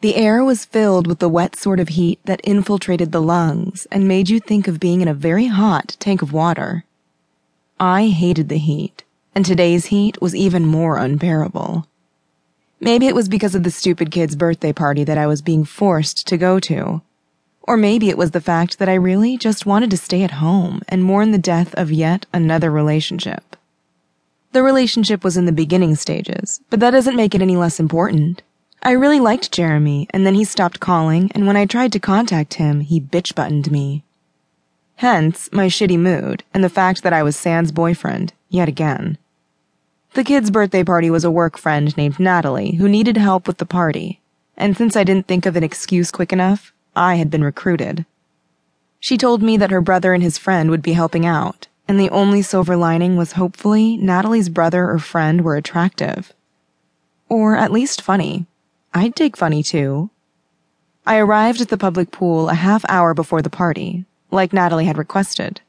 The air was filled with the wet sort of heat that infiltrated the lungs and made you think of being in a very hot tank of water. I hated the heat, and today's heat was even more unbearable. Maybe it was because of the stupid kid's birthday party that I was being forced to go to. Or maybe it was the fact that I really just wanted to stay at home and mourn the death of yet another relationship. The relationship was in the beginning stages, but that doesn't make it any less important. I really liked Jeremy, and then he stopped calling, and when I tried to contact him, he bitch buttoned me. Hence, my shitty mood, and the fact that I was Sand's boyfriend, yet again. The kid's birthday party was a work friend named Natalie who needed help with the party, and since I didn't think of an excuse quick enough, I had been recruited. She told me that her brother and his friend would be helping out, and the only silver lining was hopefully Natalie's brother or friend were attractive. Or at least funny. I'd take funny too. I arrived at the public pool a half hour before the party, like Natalie had requested.